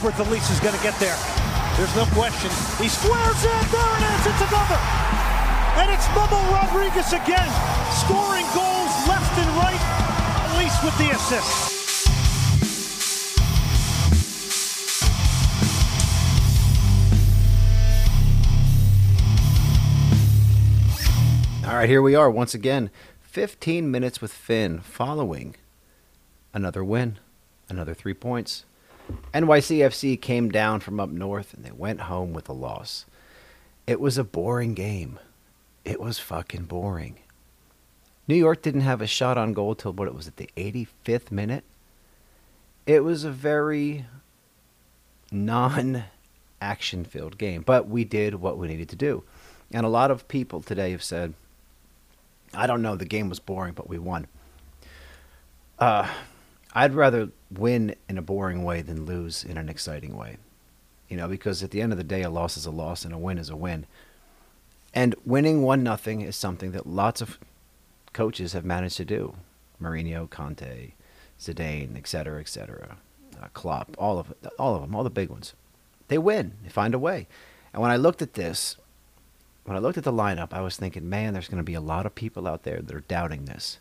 Alberth Elis is going to get there. There's no question. He squares it. There it is. It's another. And it's Memo Rodriguez again, scoring goals left and right. Elis with the assist. All right, here we are once again. 15 minutes with Finn following another win, another three points. NYCFC came down from up north and they went home with a loss. It was a boring game. It was fucking boring. New York didn't have a shot on goal till what it was at the 85th minute. It was a very non action filled game, but we did what we needed to do. And a lot of people today have said, I don't know, the game was boring, but we won. Uh, I'd rather win in a boring way than lose in an exciting way. You know, because at the end of the day, a loss is a loss and a win is a win. And winning one nothing is something that lots of coaches have managed to do. Mourinho, Conte, Zidane, etc., etc. Uh, Klopp, all of all of them, all the big ones. They win. They find a way. And when I looked at this, when I looked at the lineup, I was thinking, man, there's going to be a lot of people out there that are doubting this.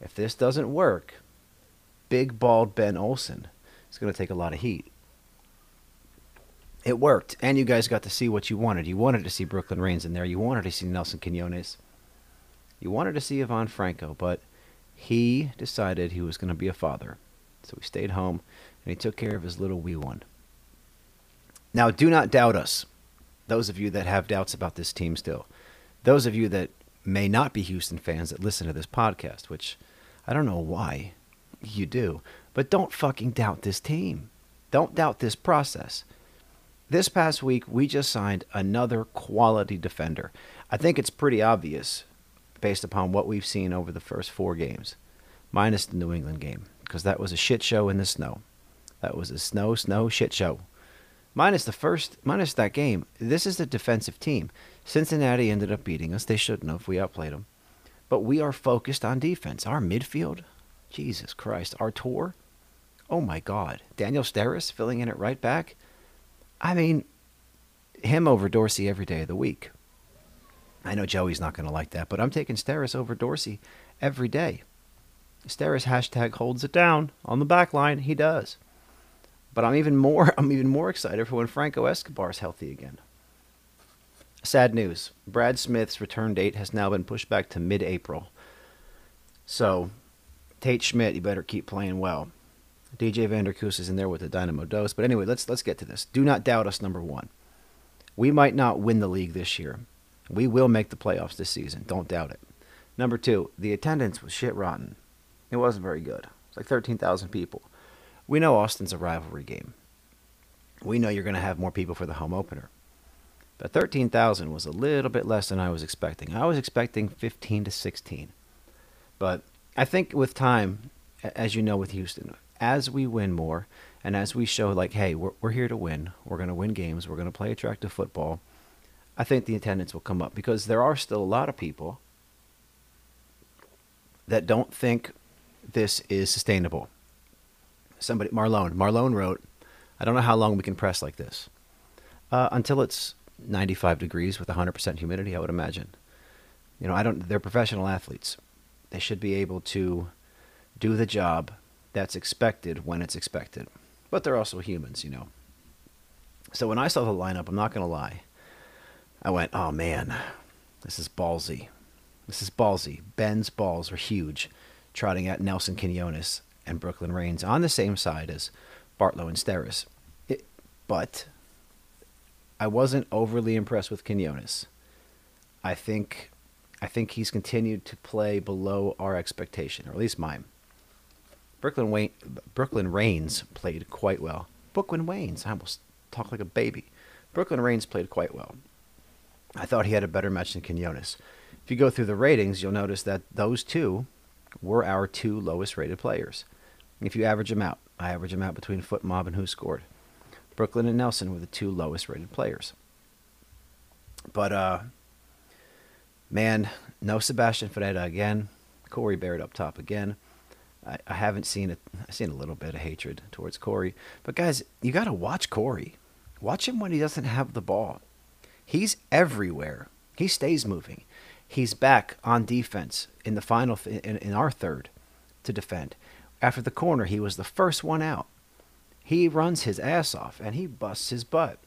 If this doesn't work, big bald Ben Olsen is going to take a lot of heat. It worked, and you guys got to see what you wanted. You wanted to see Brooklyn Raines in there. You wanted to see Nelson Quinones. You wanted to see Ivan Franco, but he decided he was going to be a father. So he stayed home, and he took care of his little wee one. Now, do not doubt us, those of you that have doubts about this team still. Those of you that may not be Houston fans that listen to this podcast, which I don't know why you do. But don't fucking doubt this team. Don't doubt this process. This past week, we just signed another quality defender. I think it's pretty obvious based upon what we've seen over the first four games, minus the New England game, because that was a shit show in the snow. That was a snow, snow shit show. Minus the first, minus that game, this is a defensive team. Cincinnati ended up beating us. They shouldn't have. We outplayed them. But we are focused on defense. Our midfield, Jesus Christ. Artur? Oh my God. Daniel Steres filling in at right back? I mean, him over Dorsey every day of the week. I know Joey's not going to like that, but I'm taking Steres over Dorsey every day. Steres hashtag holds it down on the back line. He does. But I'm even more I'm even more excited for when Franco Escobar's healthy again. Sad news. Brad Smith's return date has now been pushed back to mid-April. So Tate Schmidt, you better keep playing well. DJ Vanderkus is in there with the Dynamo Dose. But anyway, let's let's get to this. Do not doubt us, number one. We might not win the league this year. We will make the playoffs this season. Don't doubt it. Number two, the attendance was shit rotten. It wasn't very good. It's like 13,000 people. We know Austin's a rivalry game. We know you're going to have more people for the home opener. But 13,000 was a little bit less than I was expecting. I was expecting 15 to 16. But I think with time, as you know with Houston, as we win more and as we show like, hey, we're we're here to win. We're going to win games. We're going to play attractive football. I think the attendance will come up because there are still a lot of people that don't think this is sustainable. Somebody, Marlone, Marlone wrote, I don't know how long we can press like this. Uh, until it's 95 degrees with 100% humidity, I would imagine. You know, I don't. They're professional athletes. They should be able to do the job that's expected when it's expected. But they're also humans, you know. So when I saw the lineup, I'm not going to lie. I went, oh man, this is ballsy. This is ballsy. Ben's balls are huge, trotting at Nelson Quinones and Brooklyn Raines on the same side as Bartlow and Steres. It, but I wasn't overly impressed with Quinones. I think I think he's continued to play below our expectation, or at least mine. Brooklyn Wayne, Brooklyn Raines played quite well. Brooklyn Waynes, I almost talk like a baby. Brooklyn Raines played quite well. I thought he had a better match than Quinones. If you go through the ratings, you'll notice that those two were our two lowest rated players. If you average them out, I average them out between FotMob and WhoScored. Brooklyn and Nelson were the two lowest rated players. But uh, man, no Sebastian Ferreira again. Corey Baird up top again. I, I haven't seen it. I've seen a little bit of hatred towards Corey. But guys, you got to watch Corey. Watch him when he doesn't have the ball. He's everywhere. He stays moving. He's back on defense in the final in, in our third to defend. After the corner, he was the first one out. He runs his ass off and he busts his butt.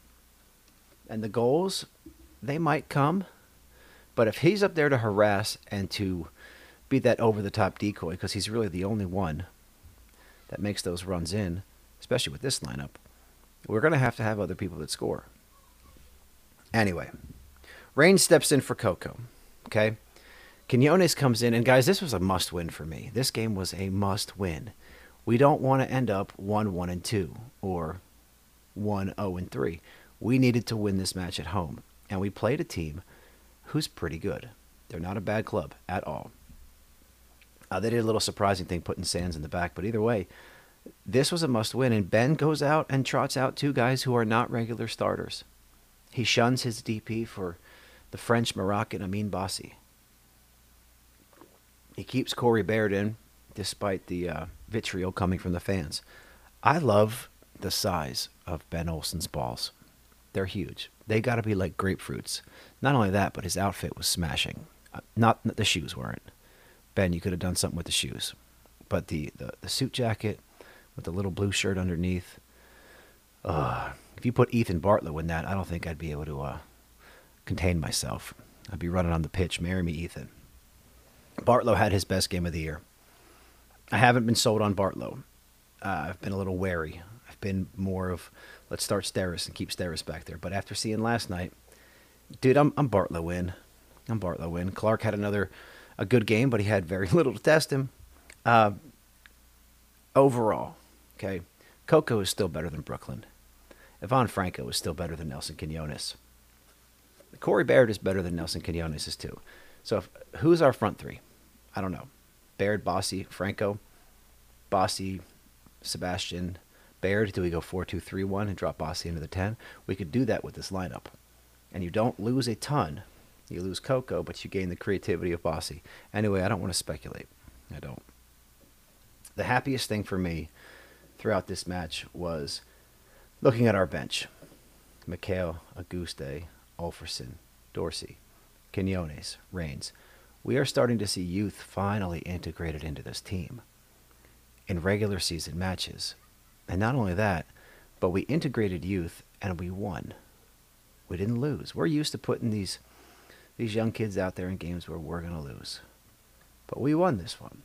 And the goals, they might come, but if he's up there to harass and to be that over the top decoy, because he's really the only one that makes those runs in, especially with this lineup, we're going to have to have other people that score. Anyway, Rain steps in for Coco. Okay. Quinones comes in, and guys, this was a must win for me. This game was a must win. We don't want to end up 1 1 and 2 or 1 0 and 3. We needed to win this match at home, and we played a team who's pretty good. They're not a bad club at all. Uh, they did a little surprising thing putting Sands in the back, but either way, this was a must win. And Ben goes out and trots out two guys who are not regular starters. He shuns his DP for the French Moroccan Amine Bassi. He keeps Corey Baird in despite the uh, vitriol coming from the fans. I love the size of Ben Olsen's balls. They're huge. They got to be like grapefruits. Not only that, but his outfit was smashing. Uh, not the shoes weren't. Ben, you could have done something with the shoes, but the the, the suit jacket with the little blue shirt underneath. Uh, if you put Ethan Bartlow in that, I don't think I'd be able to uh, contain myself. I'd be running on the pitch. Marry me, Ethan. Bartlow had his best game of the year. I haven't been sold on Bartlow. Uh, I've been a little wary. Been more of let's start Steres and keep Steres back there. But after seeing last night, dude, I'm I'm Bartlow in. I'm Bartlow in. Clark had another a good game, but he had very little to test him. Uh, overall, okay, Coco is still better than Brooklyn. Ivan Franco is still better than Nelson Quinones. Corey Baird is better than Nelson Quinones is too. So if, who's our front three? I don't know. Baird, Bassi, Franco, Bassi, Sebastian, Baird. Do we go four two three one and drop Bassi into the 10? We could do that with this lineup. And you don't lose a ton. You lose Coco, but you gain the creativity of Bassi. Anyway, I don't want to speculate. I don't. The happiest thing for me throughout this match was looking at our bench. Mikhail, Auguste, Úlfarsson, Dorsey, Quinones, Raines. We are starting to see youth finally integrated into this team in regular season matches. And not only that, but we integrated youth and we won. We didn't lose. We're used to putting these these young kids out there in games where we're going to lose. But we won this one.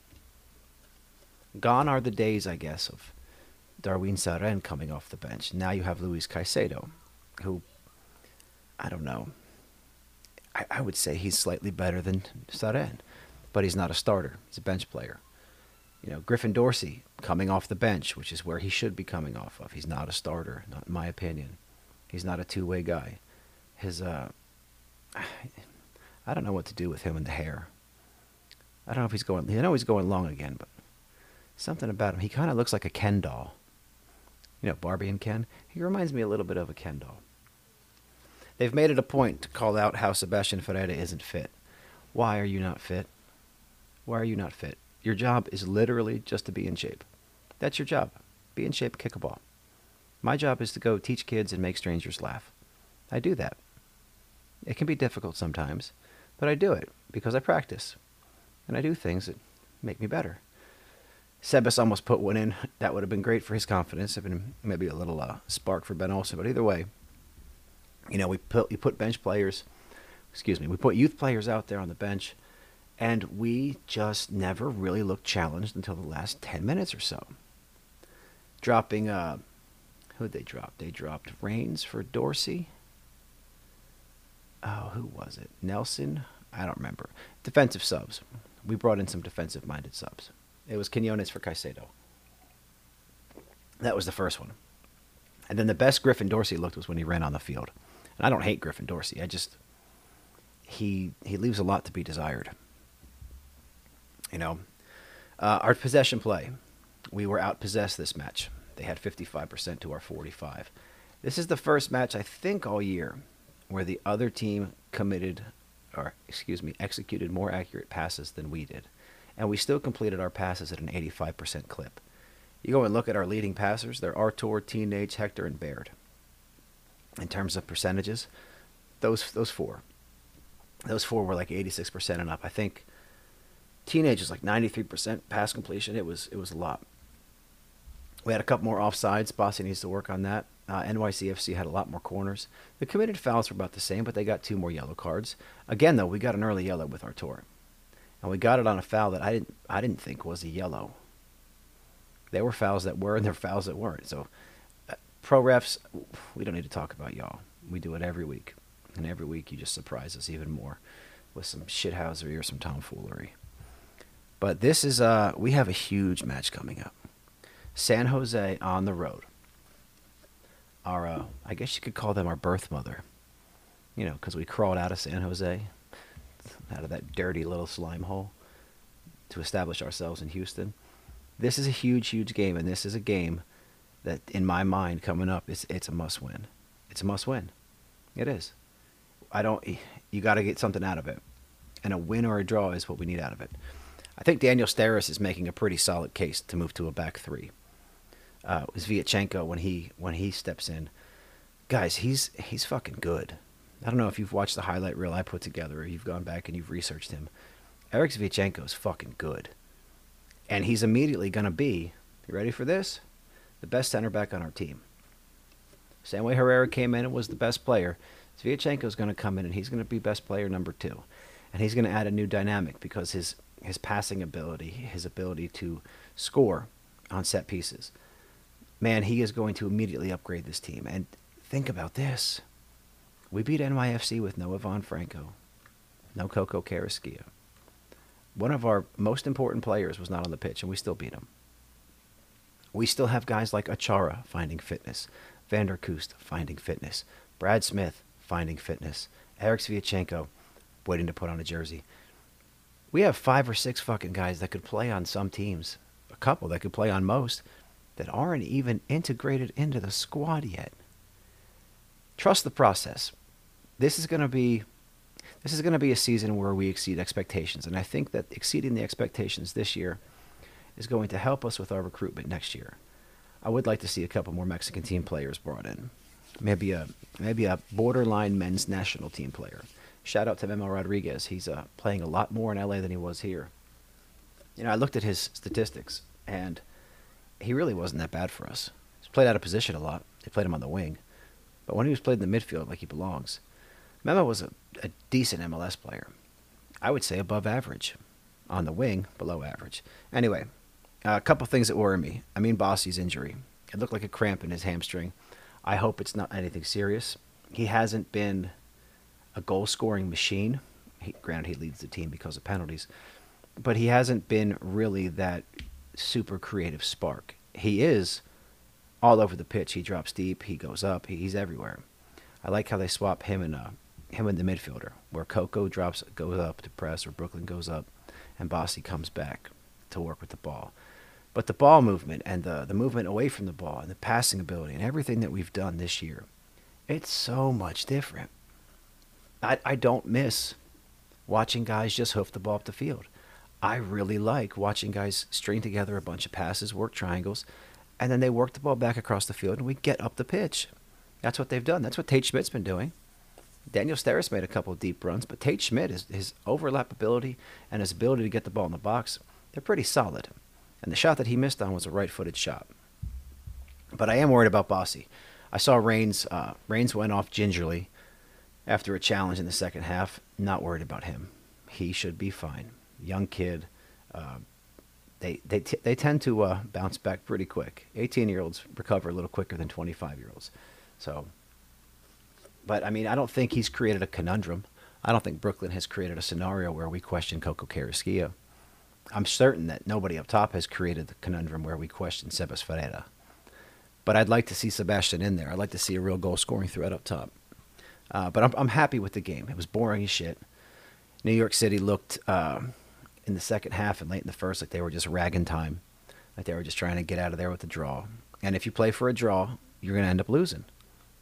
Gone are the days, I guess, of Darwin Cerén coming off the bench. Now you have Luis Caicedo, who, I don't know, I, I would say he's slightly better than Cerén, but he's not a starter. He's a bench player. You know, Griffin Dorsey coming off the bench, which is where he should be coming off of. He's not a starter, not in my opinion. He's not a two-way guy. His, uh, I don't know what to do with him and the hair. I don't know if he's going. I know he's going long again, but something about him. He kind of looks like a Ken doll. You know, Barbie and Ken. He reminds me a little bit of a Ken doll. They've made it a point to call out how Sebastian Ferreira isn't fit. Why are you not fit? Why are you not fit? Your job is literally just to be in shape. That's your job. Be in shape, kick a ball. My job is to go teach kids and make strangers laugh. I do that. It can be difficult sometimes, but I do it because I practice. And I do things that make me better. Sebas almost put one in. That would have been great for his confidence. Have been maybe a little uh, spark for Ben Olsen. But either way, you know, we put you put bench players, excuse me, we put youth players out there on the bench, and we just never really looked challenged until the last ten minutes or so. Dropping, uh, who'd they drop? They dropped Raines for Dorsey. Oh, who was it? Nelson. I, I don't remember. Defensive subs. We brought in some defensive minded subs. It was Quinones for Caicedo. That was the first one. And then the best Griffin Dorsey looked was when he ran on the field. And I don't hate Griffin Dorsey. I just he he leaves a lot to be desired. You know, uh, our possession play, we were outpossessed this match. They had 55% to our 45. This is the first match I think all year where the other team committed or excuse me, executed more accurate passes than we did. And we still completed our passes at an 85% clip. You go and look at our leading passers, they're Artur, Teenage, Hector, and Baird. In terms of percentages, those those four. Those four were like 86% and up. I think Teenage is like 93% pass completion. It was it was a lot. We had a couple more offsides. Bassi needs to work on that. Uh, NYCFC had a lot more corners. The committed fouls were about the same, but they got two more yellow cards. Again, though, we got an early yellow with Artur, and we got it on a foul that I didn't I didn't think was a yellow. There were fouls that were, and there were fouls that weren't. So, uh, pro refs, we don't need to talk about y'all. We do it every week, and every week you just surprise us even more with some shithousery or some tomfoolery. But this is uh, we have a huge match coming up. San Jose on the road. Our, uh, I guess you could call them our birth mother. You know, because we crawled out of San Jose, out of that dirty little slime hole, to establish ourselves in Houston. This is a huge, huge game, and this is a game that, in my mind, coming up, it's it's a must win. It's a must win. It is. I don't. You got to get something out of it, and a win or a draw is what we need out of it. I think Daniel Steres is making a pretty solid case to move to a back three. Uh, it was when he when he steps in. Guys, he's he's fucking good. I don't know if you've watched the highlight reel I put together or you've gone back and you've researched him. Erik Sviatchenko is fucking good. And he's immediately going to be, you ready for this? The best center back on our team. Same way Herrera came in and was the best player, Sviatchenko is going to come in and he's going to be best player number two. And he's going to add a new dynamic because his his passing ability, his ability to score on set pieces. Man, he is going to immediately upgrade this team. And think about this. We beat NYFC with Noah Ivan Franco, no Coco Carrasquilla. One of our most important players was not on the pitch, and we still beat him. We still have guys like Achara finding fitness, Vander Koost finding fitness, Brad Smith finding fitness, Erik Sviatchenko waiting to put on a jersey we have five or six fucking guys that could play on some teams, a couple that could play on most, that aren't even integrated into the squad yet. Trust the process. This is going to be this is going to be a season where we exceed expectations, and I think that exceeding the expectations this year is going to help us with our recruitment next year. I would like to see a couple more Mexican team players brought in. Maybe a maybe a borderline men's national team player Shout out to Memo Rodriguez. He's uh, playing a lot more in LA than he was here. You know, I looked at his statistics, and he really wasn't that bad for us. He's played out of position a lot. They played him on the wing. But when he was played in the midfield like he belongs, Memo was a, a decent MLS player. I would say above average. On the wing, below average. Anyway, uh, a couple things that worry me. I mean, Bassi's injury. It looked like a cramp in his hamstring. I hope it's not anything serious. He hasn't been a goal scoring machine. He, granted, he leads the team because of penalties, but he hasn't been really that super creative spark. He is all over the pitch. He drops deep. He goes up. He, he's everywhere. I like how they swap him and uh, him and the midfielder, where Coco drops goes up to press, or Brooklyn goes up, and Bassi comes back to work with the ball. But the ball movement and the the movement away from the ball and the passing ability and everything that we've done this year, it's so much different. I, I don't miss watching guys just hoof the ball up the field. I really like watching guys string together a bunch of passes, work triangles, and then they work the ball back across the field and we get up the pitch. That's what they've done. That's what Tate Schmidt's been doing. Daniel Steres made a couple of deep runs, but Tate Schmidt, his, his overlap ability and his ability to get the ball in the box, they're pretty solid. And the shot that he missed on was a right footed shot. But I am worried about Bassi. I saw Rains, uh, Rains went off gingerly after a challenge in the second half. Not worried about him. He should be fine. Young kid. Uh, they they t- they tend to uh, bounce back pretty quick. 18 year olds recover a little quicker than 25 year olds. So, but I mean, I don't think he's created a conundrum. I don't think Brooklyn has created a scenario where we question Coco Carrasquilla. I'm certain that nobody up top has created the conundrum where we question Sebas Ferreira. But I'd like to see Sebastian in there. I'd like to see a real goal scoring threat up top. Uh, but I'm, I'm happy with the game. It was boring as shit. New York City looked uh, in the second half and late in the first like they were just ragging time, like they were just trying to get out of there with a draw. And if you play for a draw, you're going to end up losing.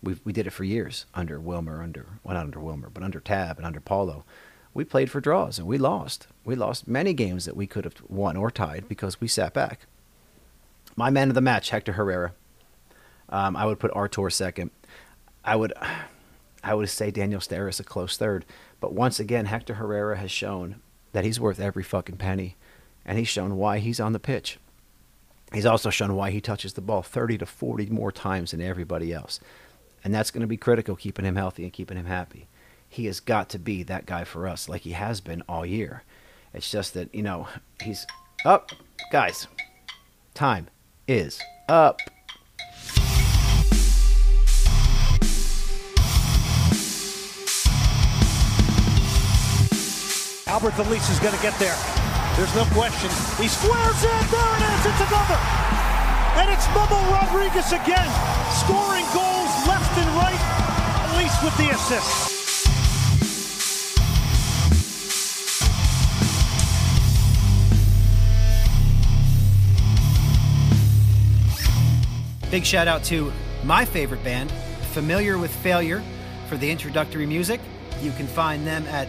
We we did it for years under Wilmer, under well not under Wilmer, but under Tab and under Paulo. We played for draws and we lost. We lost many games that we could have won or tied because we sat back. My man of the match, Hector Herrera. Um, I would put Artur second. I would, I would say Daniel Steres a close third. But once again, Hector Herrera has shown that he's worth every fucking penny, and he's shown why he's on the pitch. He's also shown why he touches the ball 30 to 40 more times than everybody else. And that's going to be critical, keeping him healthy and keeping him happy. He has got to be that guy for us, like he has been all year. It's just that, you know, he's up. Guys, time is up. Alberth Elis is going to get there. There's no question. He squares it. There it is. It's another. And it's Memo Rodriguez again, scoring goals left and right. Elis with the assist. Big shout out to my favorite band, Familiar with Failure, for the introductory music. You can find them at